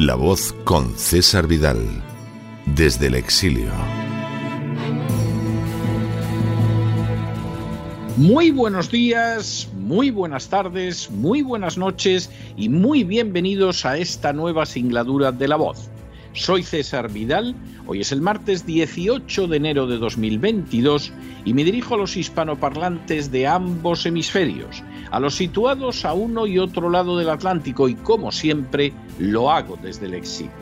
La voz con César Vidal, desde el exilio. Muy buenos días, muy buenas tardes, muy buenas noches y muy bienvenidos a esta nueva singladura de La voz. Soy César Vidal, hoy es el martes 18 de enero de 2022 y me dirijo a los hispanoparlantes de ambos hemisferios a los situados a uno y otro lado del Atlántico y como siempre lo hago desde el exilio.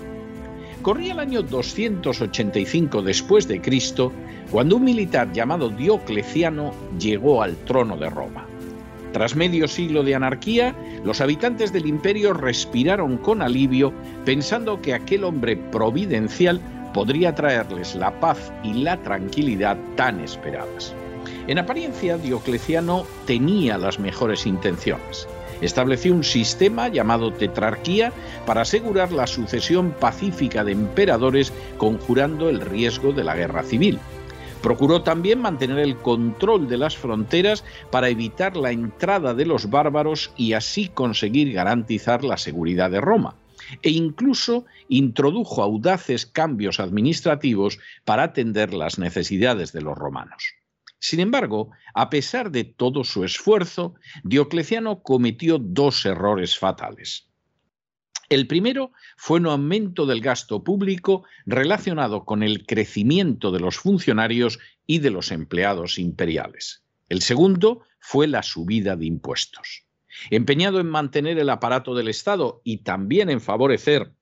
Corría el año 285 después de Cristo cuando un militar llamado Diocleciano llegó al trono de Roma. Tras medio siglo de anarquía, los habitantes del imperio respiraron con alivio pensando que aquel hombre providencial podría traerles la paz y la tranquilidad tan esperadas. En apariencia, Diocleciano tenía las mejores intenciones. Estableció un sistema llamado tetrarquía para asegurar la sucesión pacífica de emperadores conjurando el riesgo de la guerra civil. Procuró también mantener el control de las fronteras para evitar la entrada de los bárbaros y así conseguir garantizar la seguridad de Roma. E incluso introdujo audaces cambios administrativos para atender las necesidades de los romanos. Sin embargo, a pesar de todo su esfuerzo, Diocleciano cometió dos errores fatales. El primero fue un aumento del gasto público relacionado con el crecimiento de los funcionarios y de los empleados imperiales. El segundo fue la subida de impuestos. Empeñado en mantener el aparato del Estado y también en favorecer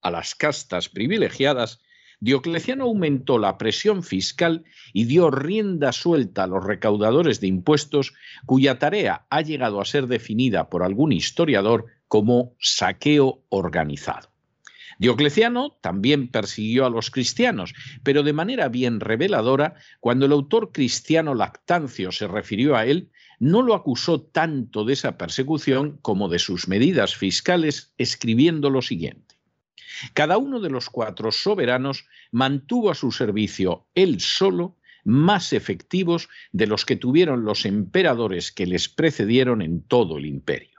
a las castas privilegiadas, Diocleciano aumentó la presión fiscal y dio rienda suelta a los recaudadores de impuestos, cuya tarea ha llegado a ser definida por algún historiador como saqueo organizado. Diocleciano también persiguió a los cristianos, pero de manera bien reveladora, cuando el autor cristiano Lactancio se refirió a él, no lo acusó tanto de esa persecución como de sus medidas fiscales, escribiendo lo siguiente. Cada uno de los cuatro soberanos mantuvo a su servicio él solo más efectivos de los que tuvieron los emperadores que les precedieron en todo el imperio.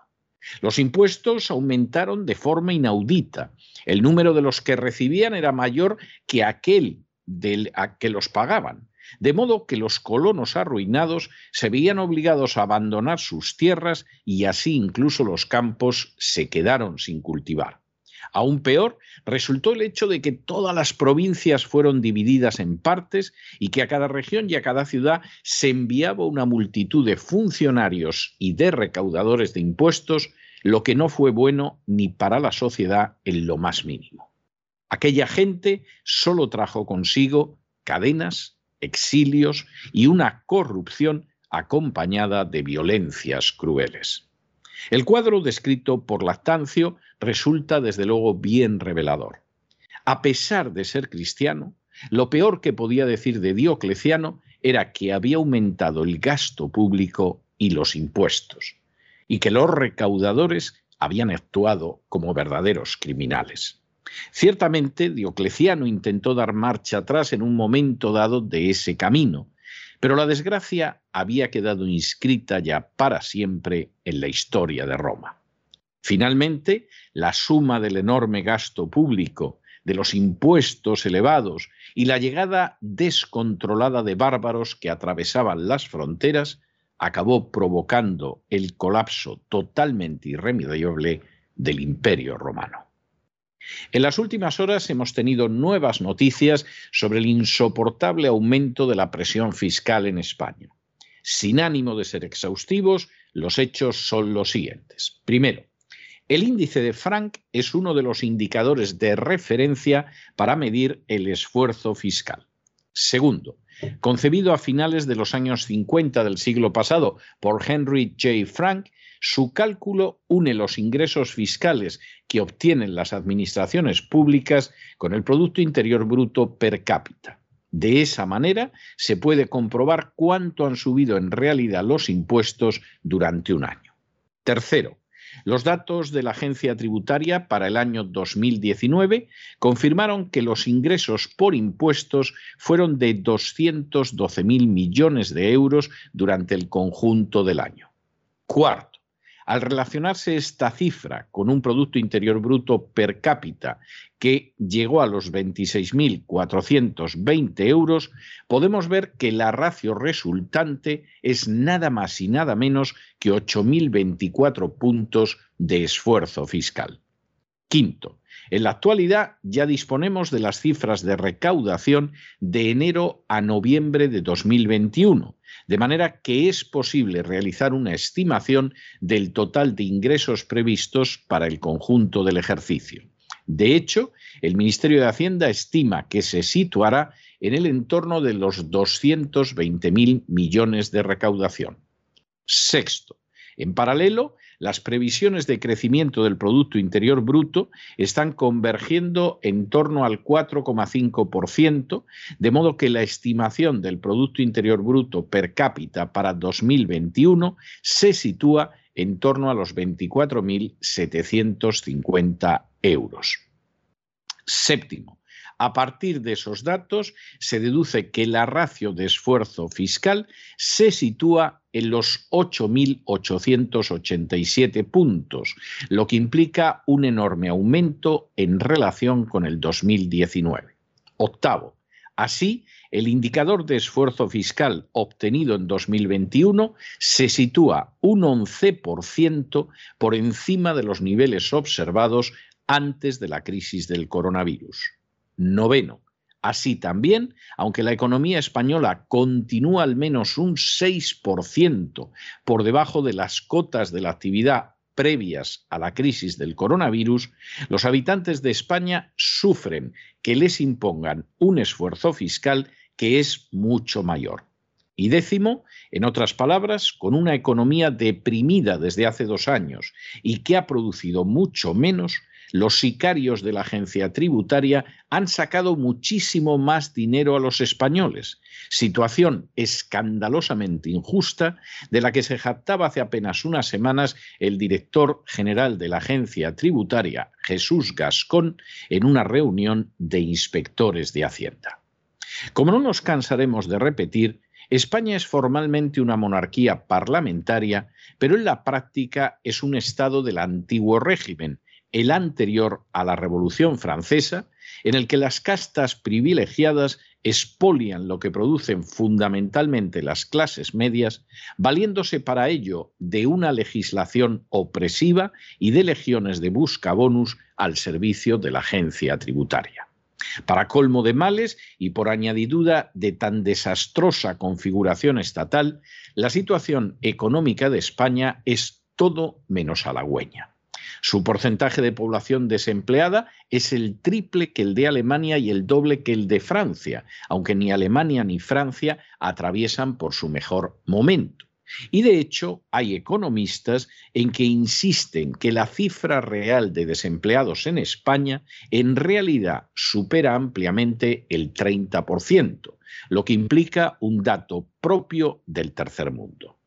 Los impuestos aumentaron de forma inaudita. El número de los que recibían era mayor que aquel a que los pagaban, de modo que los colonos arruinados se veían obligados a abandonar sus tierras y así incluso los campos se quedaron sin cultivar. Aún peor, resultó el hecho de que todas las provincias fueron divididas en partes y que a cada región y a cada ciudad se enviaba una multitud de funcionarios y de recaudadores de impuestos, lo que no fue bueno ni para la sociedad en lo más mínimo. Aquella gente solo trajo consigo cadenas, exilios y una corrupción acompañada de violencias crueles. El cuadro descrito por Lactancio resulta desde luego bien revelador. A pesar de ser cristiano, lo peor que podía decir de Diocleciano era que había aumentado el gasto público y los impuestos, y que los recaudadores habían actuado como verdaderos criminales. Ciertamente, Diocleciano intentó dar marcha atrás en un momento dado de ese camino, pero la desgracia había quedado inscrita ya para siempre en la historia de Roma. Finalmente, la suma del enorme gasto público, de los impuestos elevados y la llegada descontrolada de bárbaros que atravesaban las fronteras acabó provocando el colapso totalmente irremediable del imperio romano. En las últimas horas hemos tenido nuevas noticias sobre el insoportable aumento de la presión fiscal en España. Sin ánimo de ser exhaustivos, los hechos son los siguientes. Primero, El índice de Frank es uno de los indicadores de referencia para medir el esfuerzo fiscal. Segundo, concebido a finales de los años 50 del siglo pasado por Henry J. Frank, su cálculo une los ingresos fiscales que obtienen las administraciones públicas con el Producto Interior Bruto per cápita. De esa manera se puede comprobar cuánto han subido en realidad los impuestos durante un año. Tercero, los datos de la agencia tributaria para el año 2019 confirmaron que los ingresos por impuestos fueron de 212.000 millones de euros durante el conjunto del año. Cuarto, al relacionarse esta cifra con un Producto Interior Bruto per cápita que llegó a los 26.420 euros, podemos ver que la ratio resultante es nada más y nada menos que 8.024 puntos de esfuerzo fiscal. Quinto, en la actualidad ya disponemos de las cifras de recaudación de enero a noviembre de 2021, de manera que es posible realizar una estimación del total de ingresos previstos para el conjunto del ejercicio. De hecho, el Ministerio de Hacienda estima que se situará en el entorno de los 220.000 millones de recaudación. Sexto, en paralelo, las previsiones de crecimiento del Producto Interior Bruto están convergiendo en torno al 4,5%, de modo que la estimación del Producto Interior Bruto per cápita para 2021 se sitúa en torno a los 24.750 euros. Séptimo, a partir de esos datos se deduce que la ratio de esfuerzo fiscal se sitúa en los 8.887 puntos, lo que implica un enorme aumento en relación con el 2019. Octavo, así, el indicador de esfuerzo fiscal obtenido en 2021 se sitúa un 11% por encima de los niveles observados antes de la crisis del coronavirus. Noveno. Así también, aunque la economía española continúa al menos un 6% por debajo de las cotas de la actividad previas a la crisis del coronavirus, los habitantes de España sufren que les impongan un esfuerzo fiscal que es mucho mayor. Y décimo, en otras palabras, con una economía deprimida desde hace dos años y que ha producido mucho menos, los sicarios de la agencia tributaria han sacado muchísimo más dinero a los españoles, situación escandalosamente injusta de la que se jactaba hace apenas unas semanas el director general de la agencia tributaria, Jesús Gascón, en una reunión de inspectores de Hacienda. Como no nos cansaremos de repetir, España es formalmente una monarquía parlamentaria, pero en la práctica es un Estado del antiguo régimen, el anterior a la Revolución Francesa, en el que las castas privilegiadas expolian lo que producen fundamentalmente las clases medias, valiéndose para ello de una legislación opresiva y de legiones de buscabonus al servicio de la agencia tributaria. Para colmo de males y por añadidura de tan desastrosa configuración estatal, la situación económica de España es todo menos halagüeña. Su porcentaje de población desempleada es el triple que el de Alemania y el doble que el de Francia, aunque ni Alemania ni Francia atraviesan por su mejor momento. Y de hecho hay economistas en que insisten que la cifra real de desempleados en España en realidad supera ampliamente el 30%, lo que implica un dato propio del tercer mundo.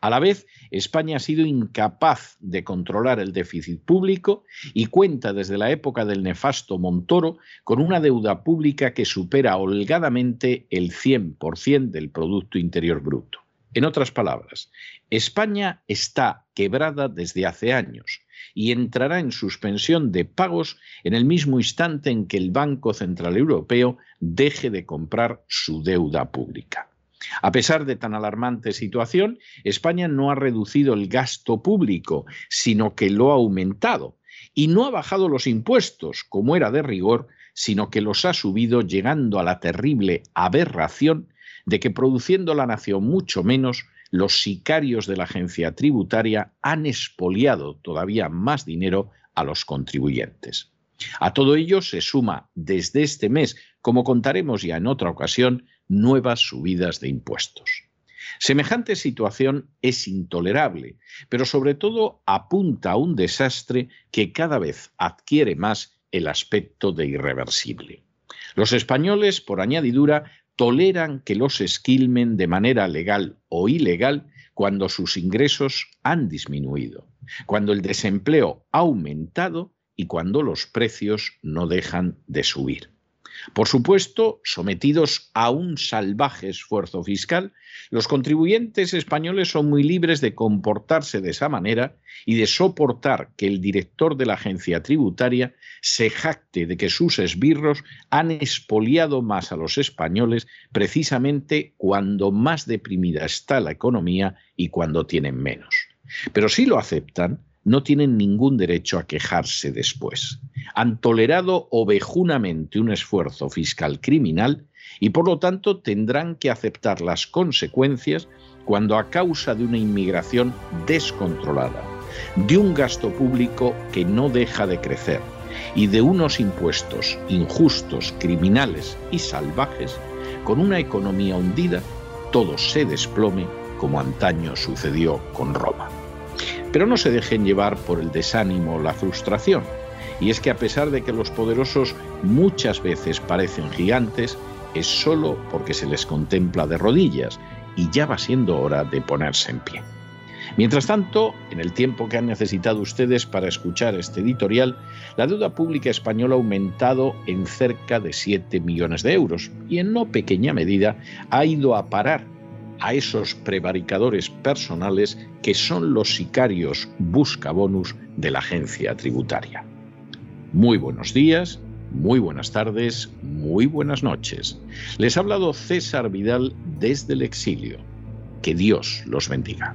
A la vez, España ha sido incapaz de controlar el déficit público y cuenta desde la época del nefasto Montoro con una deuda pública que supera holgadamente el 100% del Producto Interior Bruto. En otras palabras, España está quebrada desde hace años y entrará en suspensión de pagos en el mismo instante en que el Banco Central Europeo deje de comprar su deuda pública. A pesar de tan alarmante situación, España no ha reducido el gasto público, sino que lo ha aumentado. Y no ha bajado los impuestos, como era de rigor, sino que los ha subido llegando a la terrible aberración de que produciendo la nación mucho menos, los sicarios de la agencia tributaria han expoliado todavía más dinero a los contribuyentes. A todo ello se suma desde este mes, como contaremos ya en otra ocasión, nuevas subidas de impuestos. Semejante situación es intolerable, pero sobre todo apunta a un desastre que cada vez adquiere más el aspecto de irreversible. Los españoles, por añadidura, toleran que los esquilmen de manera legal o ilegal cuando sus ingresos han disminuido, cuando el desempleo ha aumentado y cuando los precios no dejan de subir. Por supuesto, sometidos a un salvaje esfuerzo fiscal, los contribuyentes españoles son muy libres de comportarse de esa manera y de soportar que el director de la agencia tributaria se jacte de que sus esbirros han expoliado más a los españoles precisamente cuando más deprimida está la economía y cuando tienen menos. Pero si lo aceptan, no tienen ningún derecho a quejarse después. Han tolerado ovejunamente un esfuerzo fiscal criminal y por lo tanto tendrán que aceptar las consecuencias cuando a causa de una inmigración descontrolada, de un gasto público que no deja de crecer y de unos impuestos injustos, criminales y salvajes, con una economía hundida, todo se desplome como antaño sucedió con Roma. Pero no se dejen llevar por el desánimo o la frustración. Y es que a pesar de que los poderosos muchas veces parecen gigantes, es solo porque se les contempla de rodillas y ya va siendo hora de ponerse en pie. Mientras tanto, en el tiempo que han necesitado ustedes para escuchar este editorial, la deuda pública española ha aumentado en cerca de 7 millones de euros y en no pequeña medida ha ido a parar a esos prevaricadores personales que son los sicarios buscabonus de la agencia tributaria. Muy buenos días, muy buenas tardes, muy buenas noches. Les ha hablado César Vidal desde el exilio. Que Dios los bendiga.